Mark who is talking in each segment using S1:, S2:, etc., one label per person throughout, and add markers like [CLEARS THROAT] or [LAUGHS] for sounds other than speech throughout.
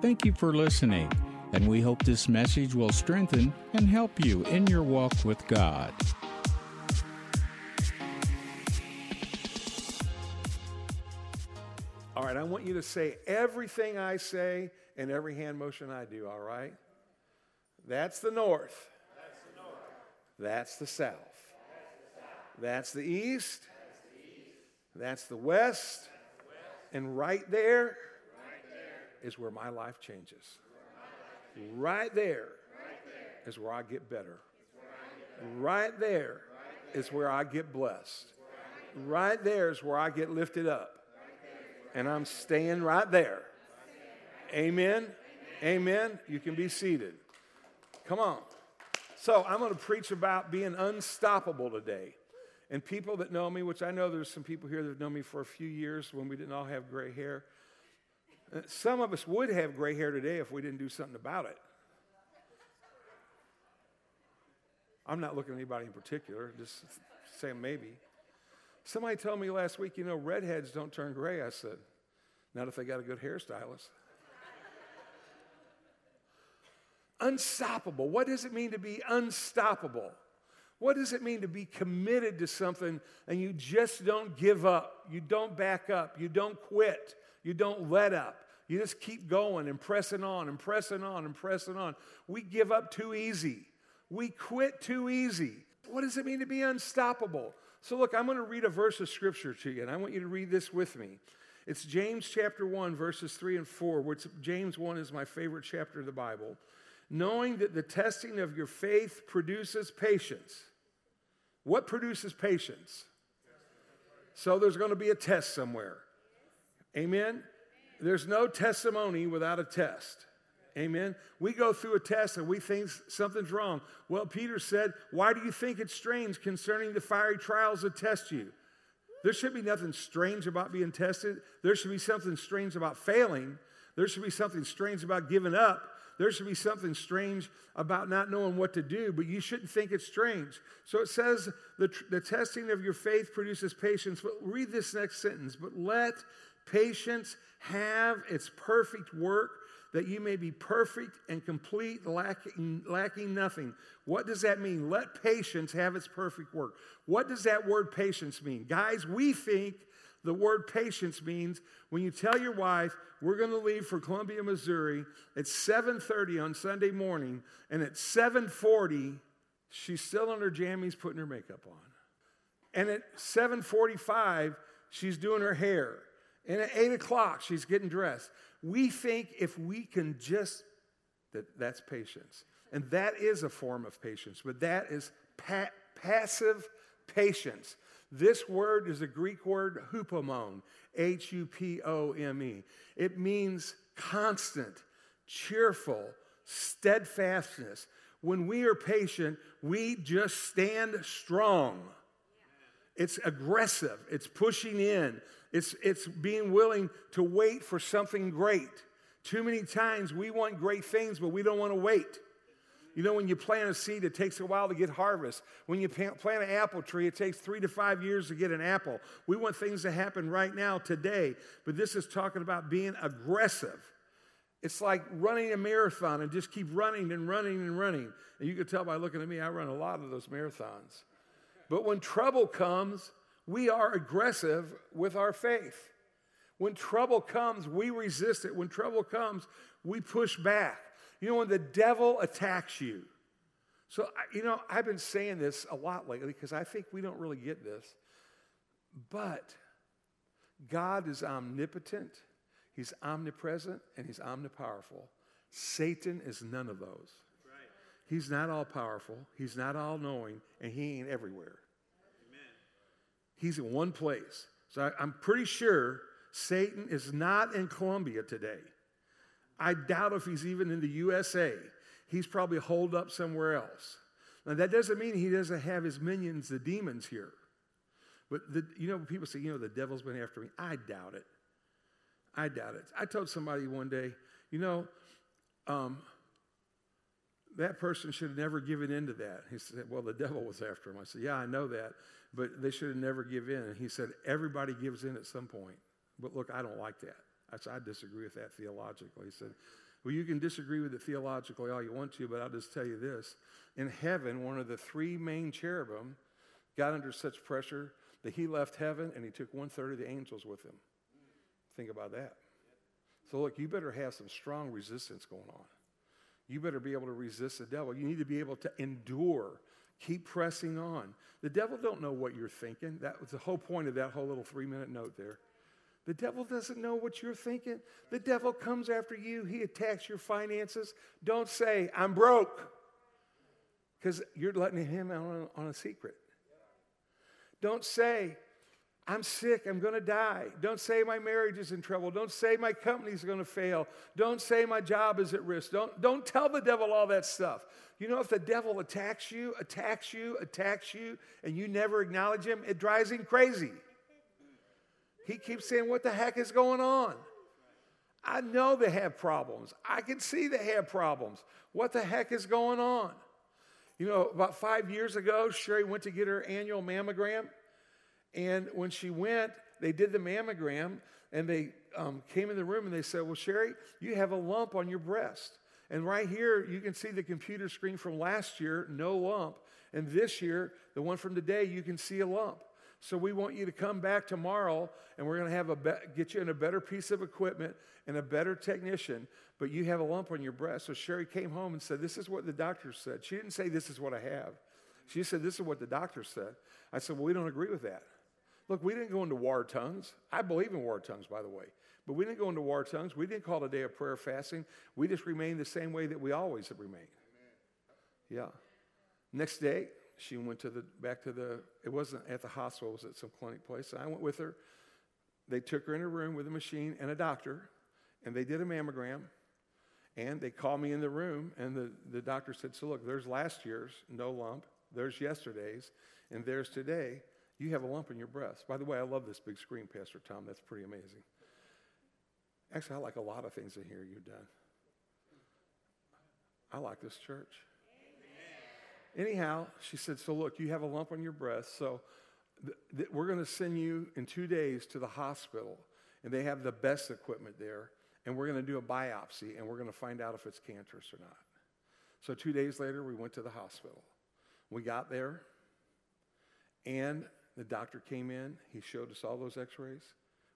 S1: Thank you for listening, and we hope this message will strengthen and help you in your walk with God.
S2: All right, I want you to say everything I say and every hand motion I do, all right? That's the north.
S3: That's the north.
S2: That's the south.
S3: That's the
S2: east.
S3: That's the
S2: west. And Right there is where my life changes. Right there is where I get better. Right there is where I get blessed. Right there is where I get lifted up. And I'm staying right there. Amen. Amen. You can be seated. Come on. So, I'm going to preach about being unstoppable today. And people that know me, which I know there's some people here that known me for a few years when we didn't all have gray hair. Uh, Some of us would have gray hair today if we didn't do something about it. I'm not looking at anybody in particular, just saying maybe. Somebody told me last week, you know, redheads don't turn gray. I said, not if they got a good hairstylist. unstoppable. What does it mean to be unstoppable? What does it mean to be committed to something and you just don't give up? You don't back up. You don't quit. You don't let up. You just keep going and pressing on and pressing on and pressing on. We give up too easy. We quit too easy. What does it mean to be unstoppable? So, look, I'm going to read a verse of scripture to you, and I want you to read this with me. It's James chapter 1, verses 3 and 4, which James 1 is my favorite chapter of the Bible. Knowing that the testing of your faith produces patience. What produces patience? So, there's going to be a test somewhere. Amen? There's no testimony without a test. Amen. We go through a test and we think something's wrong. Well, Peter said, Why do you think it's strange concerning the fiery trials that test you? There should be nothing strange about being tested. There should be something strange about failing. There should be something strange about giving up. There should be something strange about not knowing what to do, but you shouldn't think it's strange. So it says the, the testing of your faith produces patience. But read this next sentence. But let patience have its perfect work that you may be perfect and complete, lacking, lacking nothing. What does that mean? Let patience have its perfect work. What does that word patience mean? Guys, we think the word patience means when you tell your wife, we're going to leave for Columbia, Missouri at 7:30 on Sunday morning, and at 7:40, she's still in her jammies putting her makeup on. And at 7:45, she's doing her hair. And at 8 o'clock, she's getting dressed. We think if we can just, that that's patience. And that is a form of patience, but that is pa- passive patience. This word is a Greek word, hupomone, H U P O M E. It means constant, cheerful, steadfastness. When we are patient, we just stand strong. It's aggressive, it's pushing in, it's, it's being willing to wait for something great. Too many times we want great things, but we don't want to wait. You know, when you plant a seed, it takes a while to get harvest. When you plant an apple tree, it takes three to five years to get an apple. We want things to happen right now, today. But this is talking about being aggressive. It's like running a marathon and just keep running and running and running. And you can tell by looking at me, I run a lot of those marathons. But when trouble comes, we are aggressive with our faith. When trouble comes, we resist it. When trouble comes, we push back. You know, when the devil attacks you. So, you know, I've been saying this a lot lately because I think we don't really get this. But God is omnipotent, He's omnipresent, and He's omnipowerful. Satan is none of those. He's not all powerful, He's not all knowing, and He ain't everywhere.
S3: Amen.
S2: He's in one place. So I, I'm pretty sure Satan is not in Columbia today. I doubt if he's even in the USA. He's probably holed up somewhere else. Now, that doesn't mean he doesn't have his minions, the demons, here. But, the, you know, people say, you know, the devil's been after me. I doubt it. I doubt it. I told somebody one day, you know, um, that person should have never given in to that. He said, well, the devil was after him. I said, yeah, I know that, but they should have never give in. He said, everybody gives in at some point. But look, I don't like that. I said, I disagree with that theologically. He said, Well, you can disagree with it theologically all you want to, but I'll just tell you this. In heaven, one of the three main cherubim got under such pressure that he left heaven and he took one third of the angels with him. Think about that. So, look, you better have some strong resistance going on. You better be able to resist the devil. You need to be able to endure. Keep pressing on. The devil don't know what you're thinking. That was the whole point of that whole little three minute note there. The devil doesn't know what you're thinking. The devil comes after you. He attacks your finances. Don't say, I'm broke, because you're letting him out on, on a secret. Don't say, I'm sick, I'm going to die. Don't say my marriage is in trouble. Don't say my company's going to fail. Don't say my job is at risk. Don't, don't tell the devil all that stuff. You know, if the devil attacks you, attacks you, attacks you, and you never acknowledge him, it drives him crazy. He keeps saying, What the heck is going on? I know they have problems. I can see they have problems. What the heck is going on? You know, about five years ago, Sherry went to get her annual mammogram. And when she went, they did the mammogram and they um, came in the room and they said, Well, Sherry, you have a lump on your breast. And right here, you can see the computer screen from last year, no lump. And this year, the one from today, you can see a lump. So we want you to come back tomorrow and we're going to have a be- get you in a better piece of equipment and a better technician, but you have a lump on your breast. So Sherry came home and said, This is what the doctor said. She didn't say, This is what I have. She said, This is what the doctor said. I said, Well, we don't agree with that. Look, we didn't go into war tongues. I believe in war tongues, by the way. But we didn't go into war tongues. We didn't call it a day of prayer fasting. We just remained the same way that we always have remained. Yeah. Next day, she went to the back to the it wasn't at the hospital, it was at some clinic place. I went with her. They took her in a room with a machine and a doctor, and they did a mammogram. And they called me in the room, and the, the doctor said, So look, there's last year's, no lump. There's yesterday's, and there's today. You have a lump in your breast. By the way, I love this big screen, Pastor Tom. That's pretty amazing. Actually, I like a lot of things in here you've done. I like this church. Anyhow, she said, So look, you have a lump on your breast, so th- th- we're going to send you in two days to the hospital, and they have the best equipment there, and we're going to do a biopsy, and we're going to find out if it's cancerous or not. So two days later, we went to the hospital. We got there, and the doctor came in. He showed us all those x rays,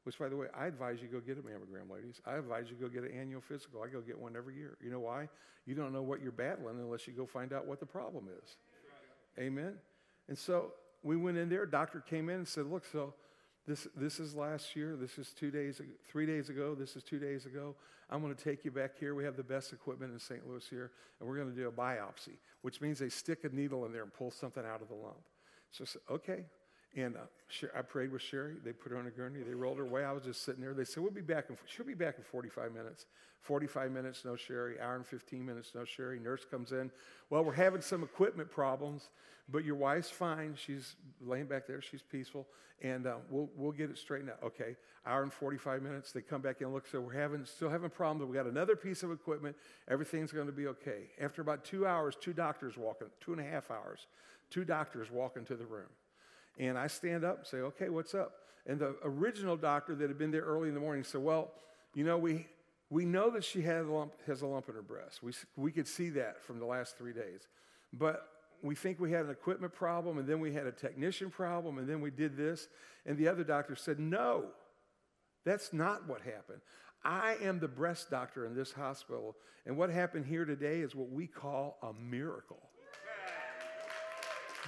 S2: which, by the way, I advise you go get a mammogram, ladies. I advise you go get an annual physical. I go get one every year. You know why? You don't know what you're battling unless you go find out what the problem is. Amen? And so we went in there. Doctor came in and said, Look, so this, this is last year. This is two days, three days ago. This is two days ago. I'm going to take you back here. We have the best equipment in St. Louis here, and we're going to do a biopsy, which means they stick a needle in there and pull something out of the lump. So, I said, okay. And uh, I prayed with Sherry. They put her on a gurney. They rolled her away. I was just sitting there. They said, We'll be back. In, she'll be back in 45 minutes. 45 minutes, no Sherry. Hour and 15 minutes, no Sherry. Nurse comes in. Well, we're having some equipment problems, but your wife's fine. She's laying back there. She's peaceful. And uh, we'll, we'll get it straightened out. Okay. Hour and 45 minutes. They come back and look. So we're having, still having problems. We got another piece of equipment. Everything's going to be okay. After about two hours, two doctors walking, two and a half hours, two doctors walk into the room. And I stand up and say, okay, what's up? And the original doctor that had been there early in the morning said, well, you know, we, we know that she had a lump, has a lump in her breast. We, we could see that from the last three days. But we think we had an equipment problem, and then we had a technician problem, and then we did this. And the other doctor said, no, that's not what happened. I am the breast doctor in this hospital, and what happened here today is what we call a miracle.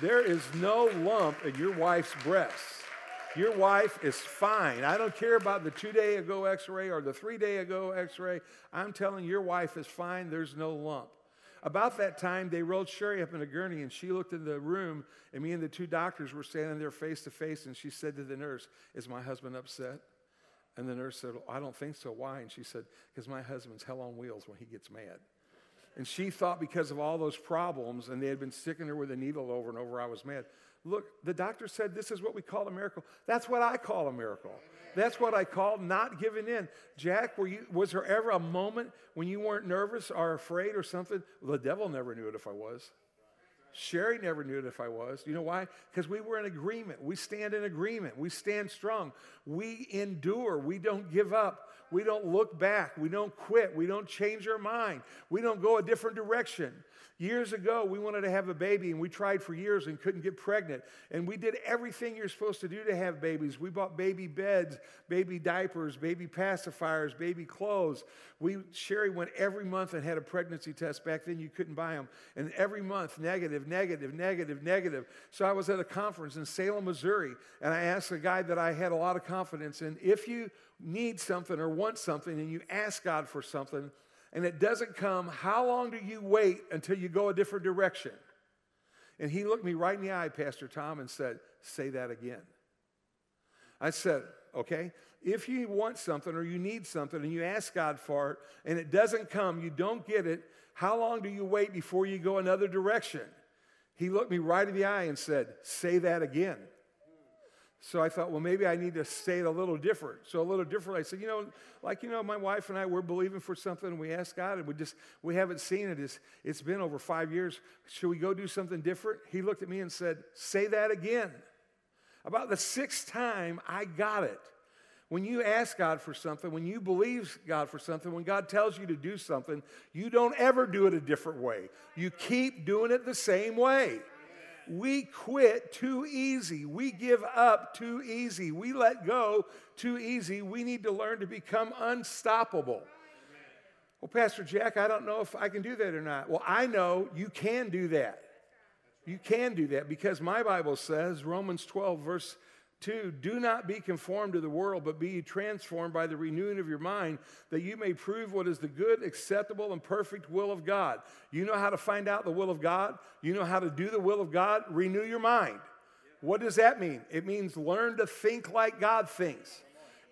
S2: There is no lump in your wife's breast. Your wife is fine. I don't care about the two day ago x ray or the three day ago x ray. I'm telling you, your wife is fine. There's no lump. About that time, they rolled Sherry up in a gurney and she looked in the room, and me and the two doctors were standing there face to face. And she said to the nurse, Is my husband upset? And the nurse said, I don't think so. Why? And she said, Because my husband's hell on wheels when he gets mad. And she thought because of all those problems, and they had been sticking her with a needle over and over, I was mad. Look, the doctor said this is what we call a miracle. That's what I call a miracle. That's what I call not giving in. Jack, were you, was there ever a moment when you weren't nervous or afraid or something? Well, the devil never knew it if I was. Sherry never knew it if I was. You know why? Because we were in agreement. We stand in agreement. We stand strong. We endure. We don't give up. We don't look back. We don't quit. We don't change our mind. We don't go a different direction. Years ago, we wanted to have a baby and we tried for years and couldn't get pregnant. And we did everything you're supposed to do to have babies. We bought baby beds, baby diapers, baby pacifiers, baby clothes. We, Sherry went every month and had a pregnancy test. Back then, you couldn't buy them. And every month, negative, negative, negative, negative. So I was at a conference in Salem, Missouri, and I asked a guy that I had a lot of confidence in if you need something or want something and you ask God for something, and it doesn't come, how long do you wait until you go a different direction? And he looked me right in the eye, Pastor Tom, and said, Say that again. I said, Okay, if you want something or you need something and you ask God for it and it doesn't come, you don't get it, how long do you wait before you go another direction? He looked me right in the eye and said, Say that again. So I thought, well, maybe I need to say it a little different. So a little different. I said, you know, like you know, my wife and I we're believing for something, and we ask God, and we just we haven't seen it. It's, it's been over five years. Should we go do something different? He looked at me and said, say that again. About the sixth time, I got it. When you ask God for something, when you believe God for something, when God tells you to do something, you don't ever do it a different way. You keep doing it the same way. We quit too easy. We give up too easy. We let go too easy. We need to learn to become unstoppable. Well, Pastor Jack, I don't know if I can do that or not. Well, I know you can do that. You can do that because my Bible says, Romans 12, verse 2 Do not be conformed to the world, but be transformed by the renewing of your mind, that you may prove what is the good, acceptable, and perfect will of God. You know how to find out the will of God? You know how to do the will of God? Renew your mind. What does that mean? It means learn to think like God thinks.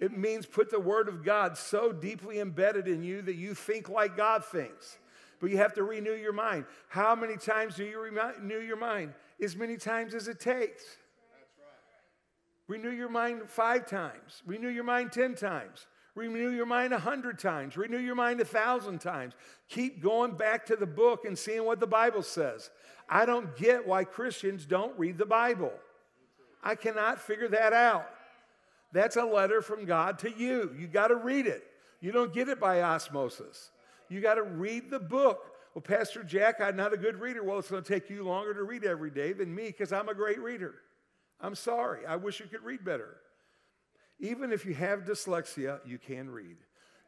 S2: It means put the word of God so deeply embedded in you that you think like God thinks. But you have to renew your mind. How many times do you renew your mind? As many times as it takes. Renew your mind five times. Renew your mind 10 times. Renew your mind a hundred times. Renew your mind a thousand times. Keep going back to the book and seeing what the Bible says. I don't get why Christians don't read the Bible. I cannot figure that out. That's a letter from God to you. You got to read it. You don't get it by osmosis. You got to read the book. Well, Pastor Jack, I'm not a good reader. Well, it's going to take you longer to read every day than me because I'm a great reader. I'm sorry. I wish you could read better. Even if you have dyslexia, you can read.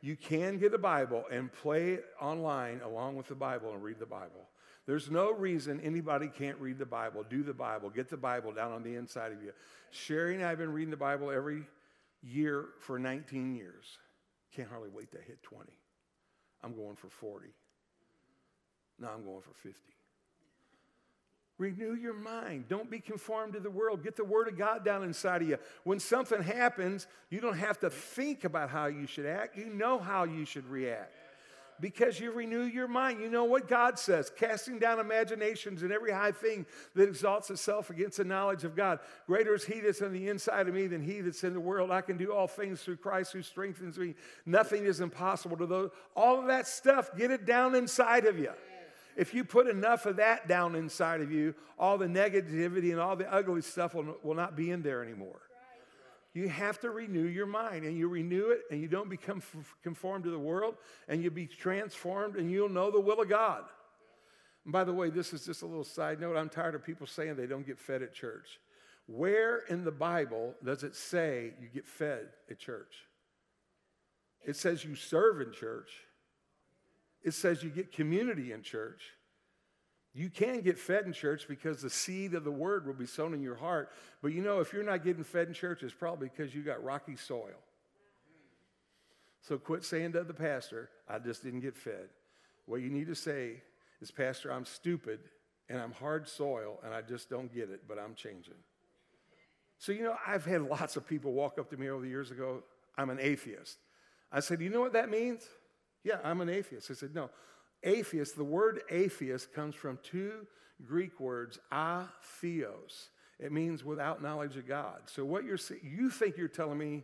S2: You can get a Bible and play online along with the Bible and read the Bible. There's no reason anybody can't read the Bible. Do the Bible. Get the Bible down on the inside of you. Sherry and I have been reading the Bible every year for 19 years. Can't hardly wait to hit 20. I'm going for 40. Now I'm going for 50. Renew your mind. Don't be conformed to the world. Get the Word of God down inside of you. When something happens, you don't have to think about how you should act. You know how you should react because you renew your mind. You know what God says casting down imaginations and every high thing that exalts itself against the knowledge of God. Greater is He that's on the inside of me than He that's in the world. I can do all things through Christ who strengthens me. Nothing is impossible to those. All of that stuff, get it down inside of you if you put enough of that down inside of you, all the negativity and all the ugly stuff will, will not be in there anymore. You have to renew your mind, and you renew it, and you don't become conformed to the world, and you be transformed, and you'll know the will of God. And by the way, this is just a little side note. I'm tired of people saying they don't get fed at church. Where in the Bible does it say you get fed at church? It says you serve in church. It says you get community in church. You can get fed in church because the seed of the word will be sown in your heart. But you know, if you're not getting fed in church, it's probably because you got rocky soil. So quit saying to the pastor, I just didn't get fed. What you need to say is, Pastor, I'm stupid and I'm hard soil and I just don't get it, but I'm changing. So, you know, I've had [LAUGHS] lots of people walk up to me over the years ago, I'm an atheist. I said, You know what that means? Yeah, I'm an atheist. I said, No. Atheist, the word atheist comes from two Greek words, atheos. It means without knowledge of God. So what you're you think you're telling me,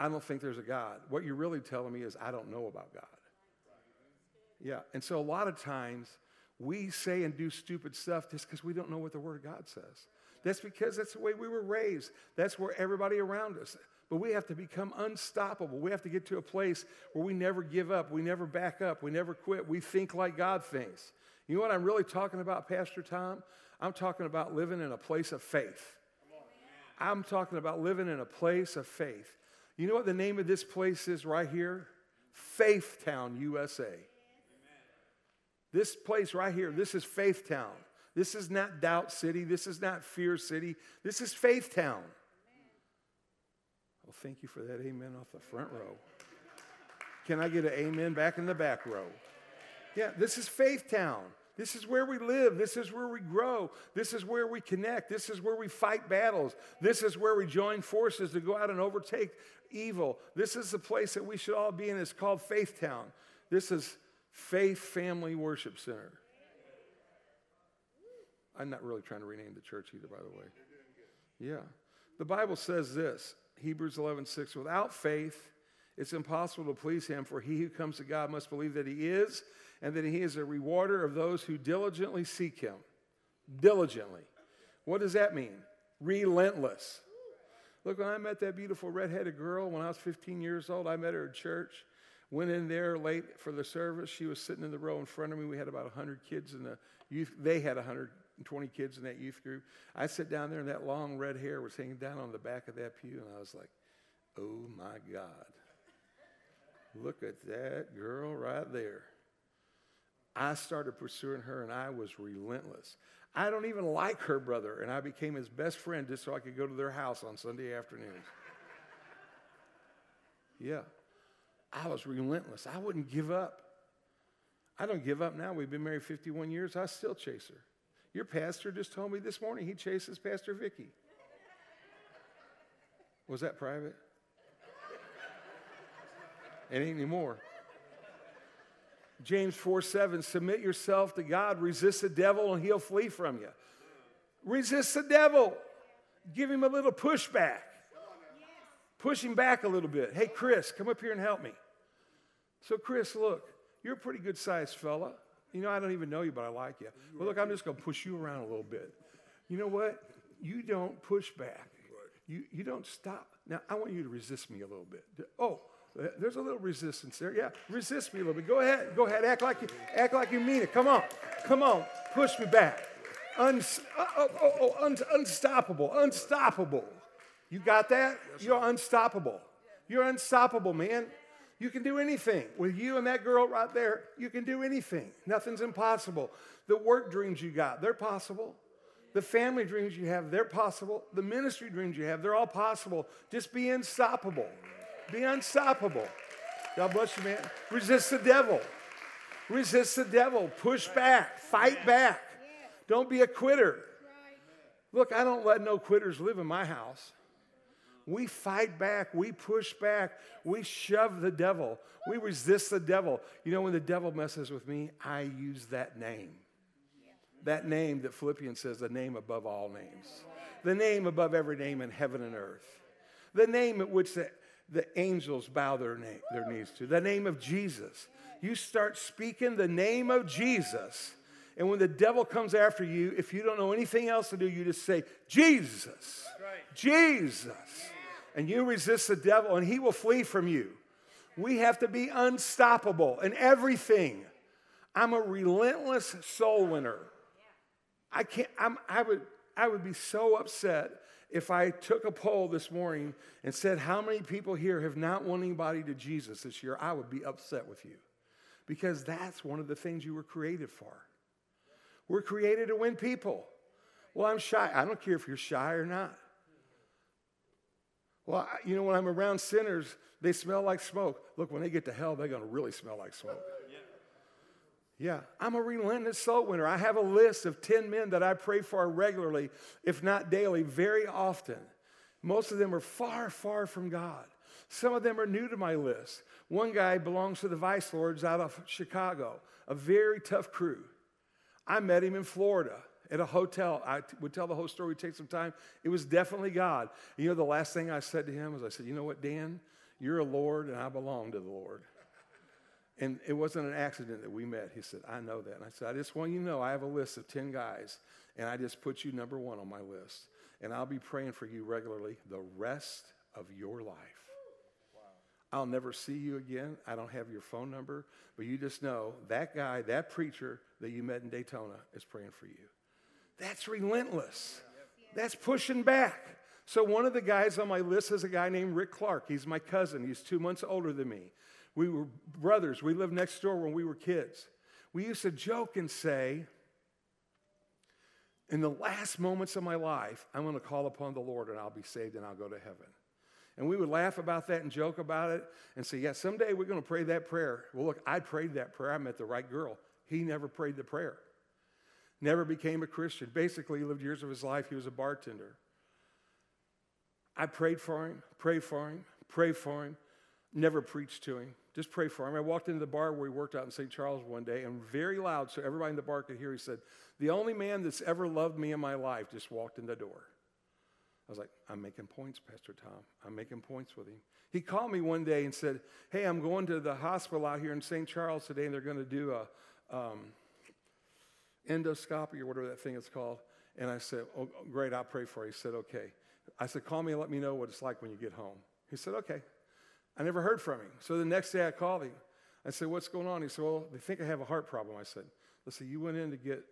S2: I don't think there's a God. What you're really telling me is I don't know about God. Yeah. And so a lot of times we say and do stupid stuff just because we don't know what the Word of God says. That's because that's the way we were raised. That's where everybody around us. But we have to become unstoppable. We have to get to a place where we never give up, we never back up, we never quit. We think like God thinks. You know what I'm really talking about, Pastor Tom? I'm talking about living in a place of faith. I'm talking about living in a place of faith. You know what the name of this place is right here? Faith Town, USA. This place right here, this is Faith Town. This is not Doubt City. This is not Fear City. This is Faith Town. Well, thank you for that amen off the front row. Can I get an amen back in the back row? Yeah, this is Faith Town. This is where we live. This is where we grow. This is where we connect. This is where we fight battles. This is where we join forces to go out and overtake evil. This is the place that we should all be in. It's called Faith Town. This is Faith Family Worship Center. I'm not really trying to rename the church either, by the way. Yeah. The Bible says this Hebrews 11, 6. Without faith, it's impossible to please him, for he who comes to God must believe that he is, and that he is a rewarder of those who diligently seek him. Diligently. What does that mean? Relentless. Look, when I met that beautiful redheaded girl when I was 15 years old, I met her at church. Went in there late for the service. She was sitting in the row in front of me. We had about 100 kids in the youth. They had 120 kids in that youth group. I sat down there, and that long red hair was hanging down on the back of that pew, and I was like, oh my God. Look at that girl right there. I started pursuing her, and I was relentless. I don't even like her brother, and I became his best friend just so I could go to their house on Sunday afternoons. [LAUGHS] Yeah. I was relentless. I wouldn't give up. I don't give up now. We've been married 51 years. I still chase her. Your pastor just told me this morning he chases Pastor Vicky. Was that private? It ain't anymore. James 4 7, submit yourself to God, resist the devil, and he'll flee from you. Resist the devil. Give him a little pushback. Push him back a little bit. Hey, Chris, come up here and help me. So, Chris, look, you're a pretty good sized fella. You know, I don't even know you, but I like you. Well, look, I'm just going to push you around a little bit. You know what? You don't push back. You, you don't stop. Now, I want you to resist me a little bit. Oh, there's a little resistance there. Yeah, resist me a little bit. Go ahead. Go ahead. Act like you, act like you mean it. Come on. Come on. Push me back. Un, uh, oh, oh, oh, un, unstoppable. Unstoppable. You got that? You're unstoppable. You're unstoppable, man. You can do anything. With you and that girl right there, you can do anything. Nothing's impossible. The work dreams you got, they're possible. The family dreams you have, they're possible. The ministry dreams you have, they're all possible. Just be unstoppable. Be unstoppable. God bless you, man. Resist the devil. Resist the devil. Push back. Fight back. Don't be a quitter. Look, I don't let no quitters live in my house. We fight back, we push back, we shove the devil, we resist the devil. You know, when the devil messes with me, I use that name. That name that Philippians says, the name above all names, the name above every name in heaven and earth, the name at which the, the angels bow their, name, their knees to, the name of Jesus. You start speaking the name of Jesus. And when the devil comes after you, if you don't know anything else to do, you just say, Jesus, Jesus. And you resist the devil, and he will flee from you. We have to be unstoppable in everything. I'm a relentless soul winner. I can't, I'm, I, would, I would be so upset if I took a poll this morning and said, How many people here have not won anybody to Jesus this year? I would be upset with you because that's one of the things you were created for. We're created to win people. Well, I'm shy. I don't care if you're shy or not. Well, you know, when I'm around sinners, they smell like smoke. Look, when they get to hell, they're going to really smell like smoke. Yeah, I'm a relentless soul winner. I have a list of 10 men that I pray for regularly, if not daily, very often. Most of them are far, far from God. Some of them are new to my list. One guy belongs to the Vice Lords out of Chicago, a very tough crew. I met him in Florida at a hotel. I would tell the whole story, would take some time. It was definitely God. You know, the last thing I said to him was, I said, You know what, Dan? You're a Lord, and I belong to the Lord. And it wasn't an accident that we met. He said, I know that. And I said, I just want you to know I have a list of 10 guys, and I just put you number one on my list. And I'll be praying for you regularly the rest of your life. I'll never see you again. I don't have your phone number, but you just know that guy, that preacher that you met in Daytona is praying for you. That's relentless. That's pushing back. So, one of the guys on my list is a guy named Rick Clark. He's my cousin, he's two months older than me. We were brothers. We lived next door when we were kids. We used to joke and say, in the last moments of my life, I'm going to call upon the Lord and I'll be saved and I'll go to heaven. And we would laugh about that and joke about it and say, Yeah, someday we're going to pray that prayer. Well, look, I prayed that prayer. I met the right girl. He never prayed the prayer, never became a Christian. Basically, he lived years of his life, he was a bartender. I prayed for him, prayed for him, prayed for him, never preached to him. Just pray for him. I walked into the bar where he worked out in St. Charles one day and very loud so everybody in the bar could hear, he said, The only man that's ever loved me in my life just walked in the door. I was like, I'm making points, Pastor Tom. I'm making points with him. He called me one day and said, Hey, I'm going to the hospital out here in St. Charles today, and they're going to do a um, endoscopy or whatever that thing is called. And I said, Oh, great, I'll pray for you. He said, Okay. I said, Call me and let me know what it's like when you get home. He said, Okay. I never heard from him. So the next day I called him. I said, What's going on? He said, Well, they think I have a heart problem. I said, Listen, you went in to get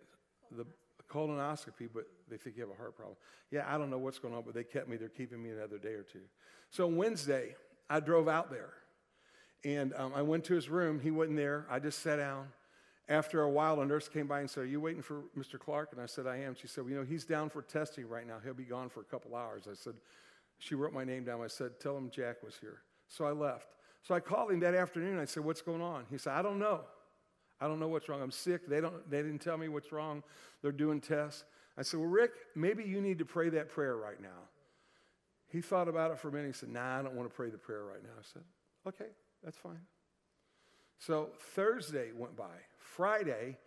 S2: the colonoscopy, but they think you have a heart problem. Yeah, I don't know what's going on, but they kept me. They're keeping me another day or two. So Wednesday, I drove out there. And um, I went to his room. He wasn't there. I just sat down. After a while, a nurse came by and said, Are you waiting for Mr. Clark? And I said, I am. She said, well, You know, he's down for testing right now. He'll be gone for a couple hours. I said, She wrote my name down. I said, Tell him Jack was here. So I left. So I called him that afternoon. I said, What's going on? He said, I don't know. I don't know what's wrong. I'm sick. They, don't, they didn't tell me what's wrong. They're doing tests. I said, Well, Rick, maybe you need to pray that prayer right now. He thought about it for a minute. He said, Nah, I don't want to pray the prayer right now. I said, Okay, that's fine. So Thursday went by. Friday,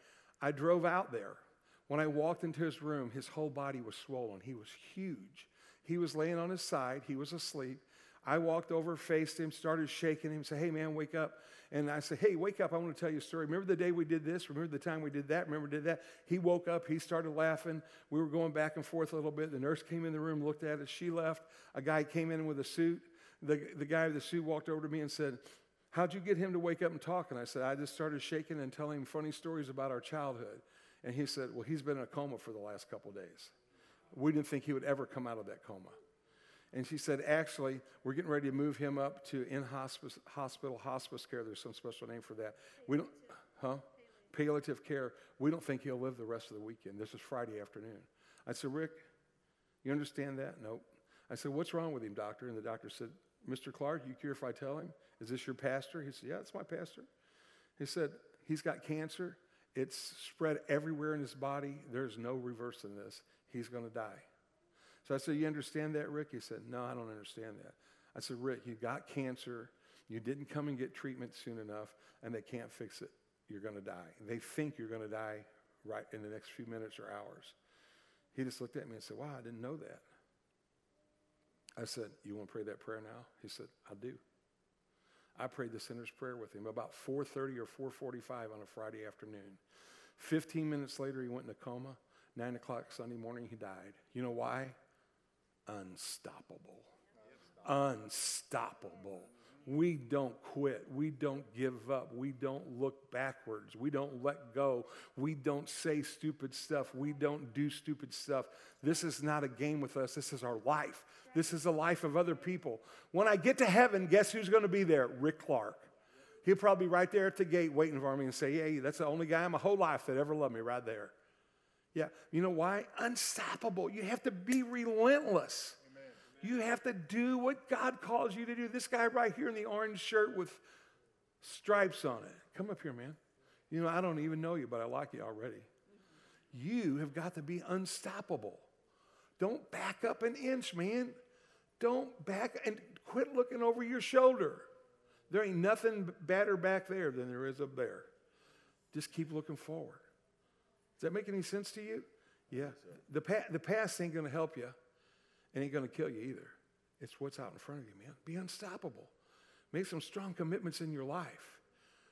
S2: I drove out there. When I walked into his room, his whole body was swollen. He was huge. He was laying on his side, he was asleep. I walked over, faced him, started shaking him, said, Hey, man, wake up. And I said, Hey, wake up. I want to tell you a story. Remember the day we did this? Remember the time we did that? Remember did that? He woke up. He started laughing. We were going back and forth a little bit. The nurse came in the room, looked at us. She left. A guy came in with a suit. The, the guy with the suit walked over to me and said, How'd you get him to wake up and talk? And I said, I just started shaking and telling him funny stories about our childhood. And he said, Well, he's been in a coma for the last couple days. We didn't think he would ever come out of that coma. And she said, actually, we're getting ready to move him up to in hospice, hospital, hospice care. There's some special name for that. We don't, huh? Palliative care. We don't think he'll live the rest of the weekend. This is Friday afternoon. I said, Rick, you understand that? Nope. I said, what's wrong with him, doctor? And the doctor said, Mr. Clark, you care if I tell him? Is this your pastor? He said, yeah, it's my pastor. He said, he's got cancer. It's spread everywhere in his body. There's no reversing this. He's going to die. So I said, You understand that, Rick? He said, No, I don't understand that. I said, Rick, you got cancer. You didn't come and get treatment soon enough, and they can't fix it. You're going to die. They think you're going to die right in the next few minutes or hours. He just looked at me and said, Wow, I didn't know that. I said, You want to pray that prayer now? He said, I do. I prayed the sinner's prayer with him about 4:30 or 4:45 on a Friday afternoon. 15 minutes later, he went in a coma. Nine o'clock Sunday morning, he died. You know why? unstoppable. Unstoppable. We don't quit. We don't give up. We don't look backwards. We don't let go. We don't say stupid stuff. We don't do stupid stuff. This is not a game with us. This is our life. This is the life of other people. When I get to heaven, guess who's going to be there? Rick Clark. He'll probably be right there at the gate waiting for me and say, Hey, that's the only guy in my whole life that ever loved me right there. Yeah. You know why? Unstoppable. You have to be relentless. You have to do what God calls you to do. This guy right here in the orange shirt with stripes on it. Come up here, man. You know, I don't even know you, but I like you already. You have got to be unstoppable. Don't back up an inch, man. Don't back and quit looking over your shoulder. There ain't nothing better back there than there is up there. Just keep looking forward. Does that make any sense to you? Yeah. The, pa- the past ain't going to help you and ain't going to kill you either. It's what's out in front of you, man. Be unstoppable. Make some strong commitments in your life.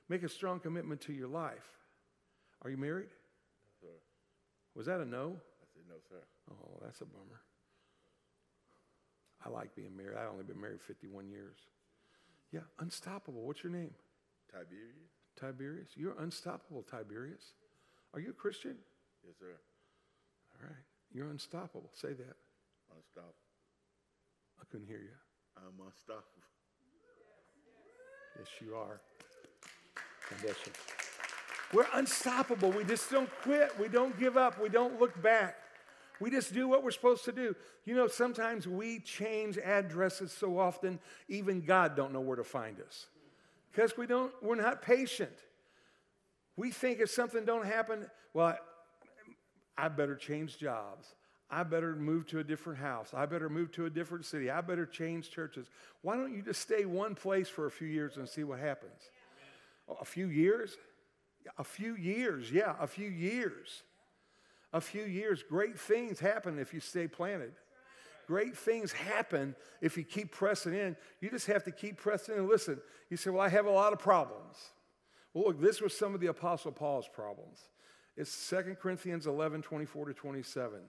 S2: Make a strong commitment to your life. Are you married?
S3: Sir.
S2: Was that a no?
S3: I said, no, sir.
S2: Oh, that's a bummer. I like being married. I've only been married 51 years. Yeah, unstoppable. What's your name?
S3: Tiberius?
S2: Tiberius. You're unstoppable, Tiberius. Are you a Christian?
S3: Yes, sir.
S2: All right. You're unstoppable. Say that.
S3: Unstoppable.
S2: I couldn't hear you.
S3: I'm unstoppable.
S2: Yes, you are. You. We're unstoppable. We just don't quit. We don't give up. We don't look back. We just do what we're supposed to do. You know, sometimes we change addresses so often, even God don't know where to find us. Because we don't, we're not patient. We think if something don't happen, well, I better change jobs. I better move to a different house. I better move to a different city. I better change churches. Why don't you just stay one place for a few years and see what happens? A few years? A few years, yeah, a few years. A few years. Great things happen if you stay planted. Great things happen if you keep pressing in. You just have to keep pressing in. Listen, you say, Well, I have a lot of problems. Well, look, this was some of the Apostle Paul's problems. It's 2 Corinthians 11 24 to 27.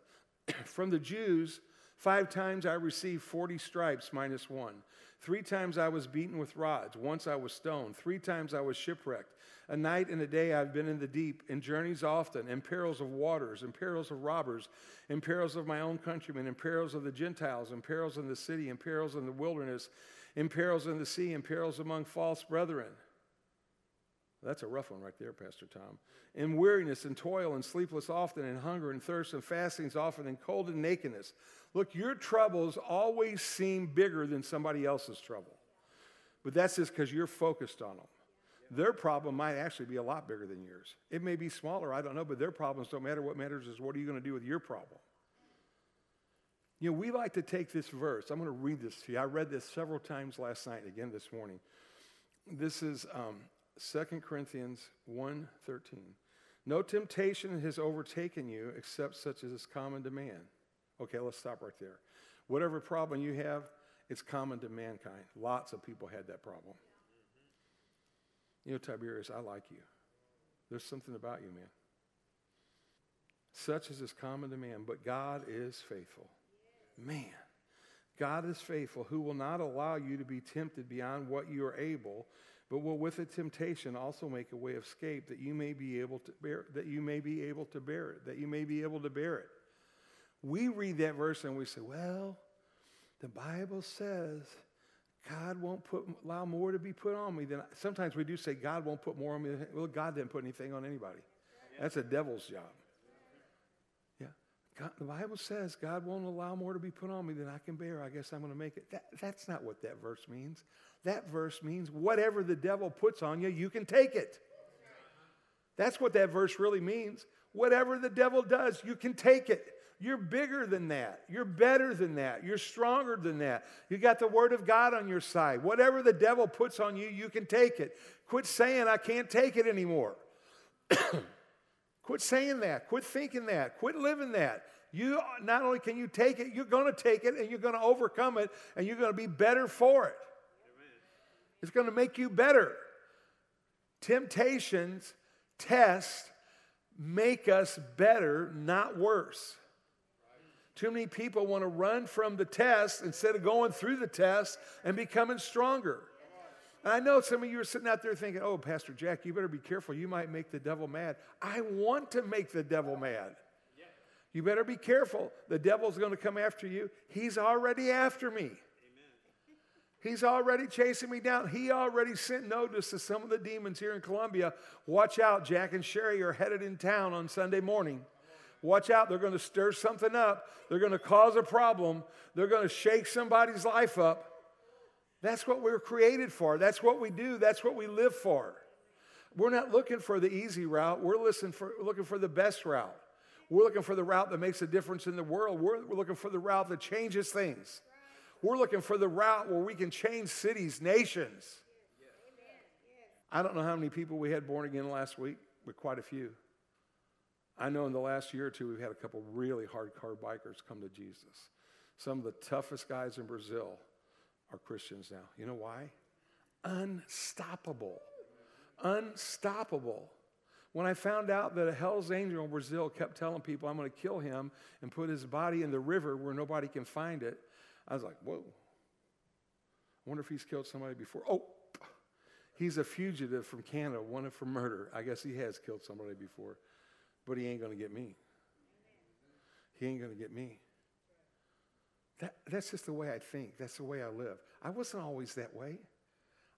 S2: From the Jews, five times I received 40 stripes minus one. Three times I was beaten with rods. Once I was stoned. Three times I was shipwrecked. A night and a day I've been in the deep, in journeys often, in perils of waters, in perils of robbers, in perils of my own countrymen, in perils of the Gentiles, in perils in the city, in perils in the wilderness, in perils in the sea, in perils among false brethren. That's a rough one right there, Pastor Tom. In weariness and toil and sleepless often, and hunger and thirst and fastings often, and cold and nakedness. Look, your troubles always seem bigger than somebody else's trouble. But that's just because you're focused on them. Their problem might actually be a lot bigger than yours. It may be smaller, I don't know, but their problems don't matter. What matters is what are you going to do with your problem? You know, we like to take this verse. I'm going to read this to you. I read this several times last night, and again this morning. This is um, 2 Corinthians 1.13. No temptation has overtaken you except such as is common to man. Okay, let's stop right there. Whatever problem you have, it's common to mankind. Lots of people had that problem. You know, Tiberius, I like you. There's something about you, man. Such as is common to man, but God is faithful. Man, God is faithful, who will not allow you to be tempted beyond what you are able, but will with the temptation also make a way of escape that you may be able to bear that you may be able to bear it, that you may be able to bear it. We read that verse and we say, well, the Bible says God won't put, allow more to be put on me than sometimes we do say God won't put more on me. Well, God didn't put anything on anybody. That's a devil's job. God, the Bible says God won't allow more to be put on me than I can bear. I guess I'm going to make it. That, that's not what that verse means. That verse means whatever the devil puts on you, you can take it. That's what that verse really means. Whatever the devil does, you can take it. You're bigger than that. You're better than that. You're stronger than that. You got the Word of God on your side. Whatever the devil puts on you, you can take it. Quit saying, I can't take it anymore. [CLEARS THROAT] Quit saying that. Quit thinking that. Quit living that. You not only can you take it, you're going to take it and you're going to overcome it and you're going to be better for it. It's going to make you better. Temptations, tests make us better, not worse. Too many people want to run from the test instead of going through the test and becoming stronger. And I know some of you are sitting out there thinking, oh, Pastor Jack, you better be careful. You might make the devil mad. I want to make the devil mad. You better be careful. The devil's going to come after you. He's already after me. He's already chasing me down. He already sent notice to some of the demons here in Columbia. Watch out, Jack and Sherry are headed in town on Sunday morning. Watch out, they're going to stir something up. They're going to cause a problem. They're going to shake somebody's life up. That's what we're created for. That's what we do. That's what we live for. We're not looking for the easy route. We're for, looking for the best route. We're looking for the route that makes a difference in the world. We're, we're looking for the route that changes things. We're looking for the route where we can change cities, nations. I don't know how many people we had born again last week, but quite a few. I know in the last year or two, we've had a couple really hardcore bikers come to Jesus. Some of the toughest guys in Brazil are Christians now. You know why? Unstoppable. unstoppable. When I found out that a Hell's Angel in Brazil kept telling people, I'm going to kill him and put his body in the river where nobody can find it, I was like, whoa. I wonder if he's killed somebody before. Oh, he's a fugitive from Canada, wanted for murder. I guess he has killed somebody before, but he ain't going to get me. He ain't going to get me. That, that's just the way I think. That's the way I live. I wasn't always that way.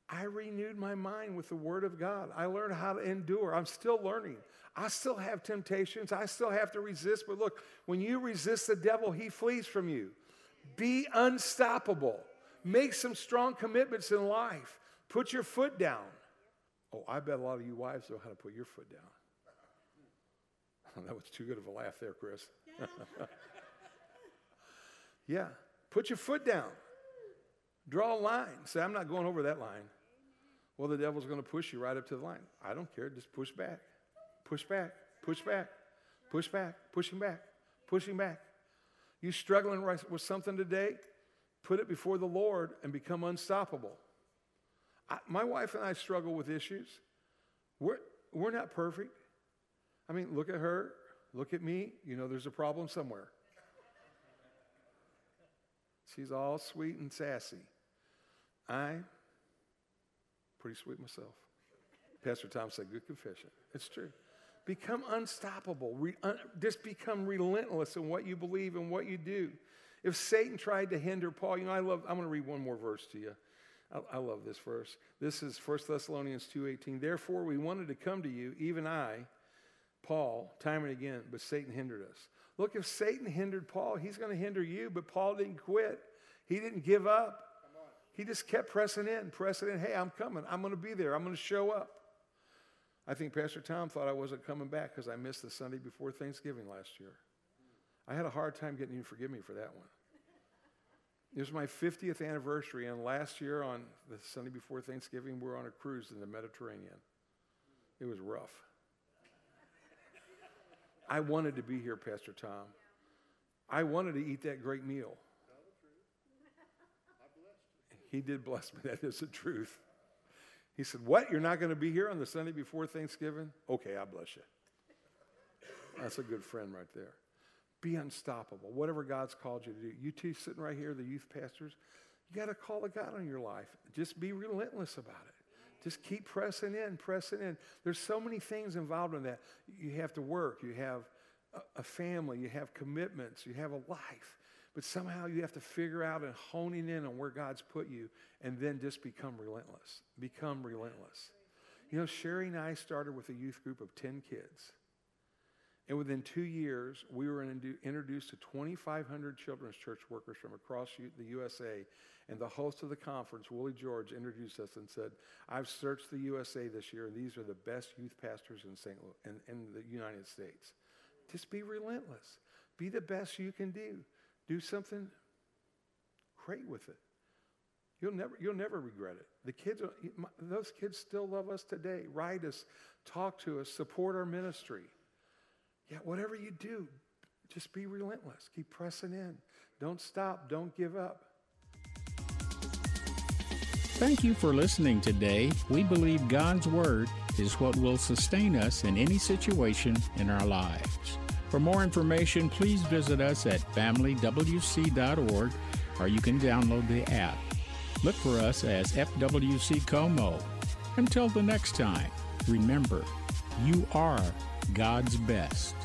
S2: I renewed my mind with the Word of God. I learned how to endure. I'm still learning. I still have temptations. I still have to resist. But look, when you resist the devil, he flees from you. Be unstoppable. Make some strong commitments in life. Put your foot down. Oh, I bet a lot of you wives know how to put your foot down. [LAUGHS] that was too good of a laugh there, Chris. [LAUGHS] yeah. Put your foot down. Draw a line. Say, I'm not going over that line. Well, the devil's going to push you right up to the line. I don't care. Just push back. Push back. Push back. Push back. Pushing back. Pushing back. You struggling with something today? Put it before the Lord and become unstoppable. I, my wife and I struggle with issues. We're, we're not perfect. I mean, look at her, look at me. You know, there's a problem somewhere. She's all sweet and sassy. I'm pretty sweet myself. Pastor Tom said, Good confession. It's true. Become unstoppable. Re, un, just become relentless in what you believe and what you do. If Satan tried to hinder Paul, you know, I love, I'm going to read one more verse to you. I, I love this verse. This is 1 Thessalonians 2.18. Therefore, we wanted to come to you, even I, Paul, time and again, but Satan hindered us. Look, if Satan hindered Paul, he's going to hinder you, but Paul didn't quit. He didn't give up. He just kept pressing in, pressing in. Hey, I'm coming. I'm going to be there. I'm going to show up. I think Pastor Tom thought I wasn't coming back because I missed the Sunday before Thanksgiving last year. I had a hard time getting you to forgive me for that one. It was my 50th anniversary, and last year on the Sunday before Thanksgiving, we were on a cruise in the Mediterranean. It was rough. I wanted to be here, Pastor Tom. I wanted to eat that great meal. He did bless me. [LAUGHS] That is the truth. He said, What? You're not going to be here on the Sunday before Thanksgiving? Okay, I bless you. That's a good friend right there. Be unstoppable. Whatever God's called you to do. You two sitting right here, the youth pastors, you got to call a God on your life. Just be relentless about it. Just keep pressing in, pressing in. There's so many things involved in that. You have to work, you have a family, you have commitments, you have a life. But somehow you have to figure out and honing in on where God's put you and then just become relentless. Become relentless. You know, Sherry and I started with a youth group of 10 kids. And within two years, we were introduced to 2,500 children's church workers from across the USA. And the host of the conference, Willie George, introduced us and said, I've searched the USA this year, and these are the best youth pastors in, St. Louis, in, in the United States. Just be relentless. Be the best you can do. Do something great with it. You'll never, you'll never regret it. The kids, those kids still love us today. Write us, talk to us, support our ministry. Yeah, whatever you do, just be relentless. Keep pressing in. Don't stop. Don't give up.
S1: Thank you for listening today. We believe God's Word is what will sustain us in any situation in our lives. For more information, please visit us at familywc.org or you can download the app. Look for us as FWC Como. Until the next time, remember, you are God's best.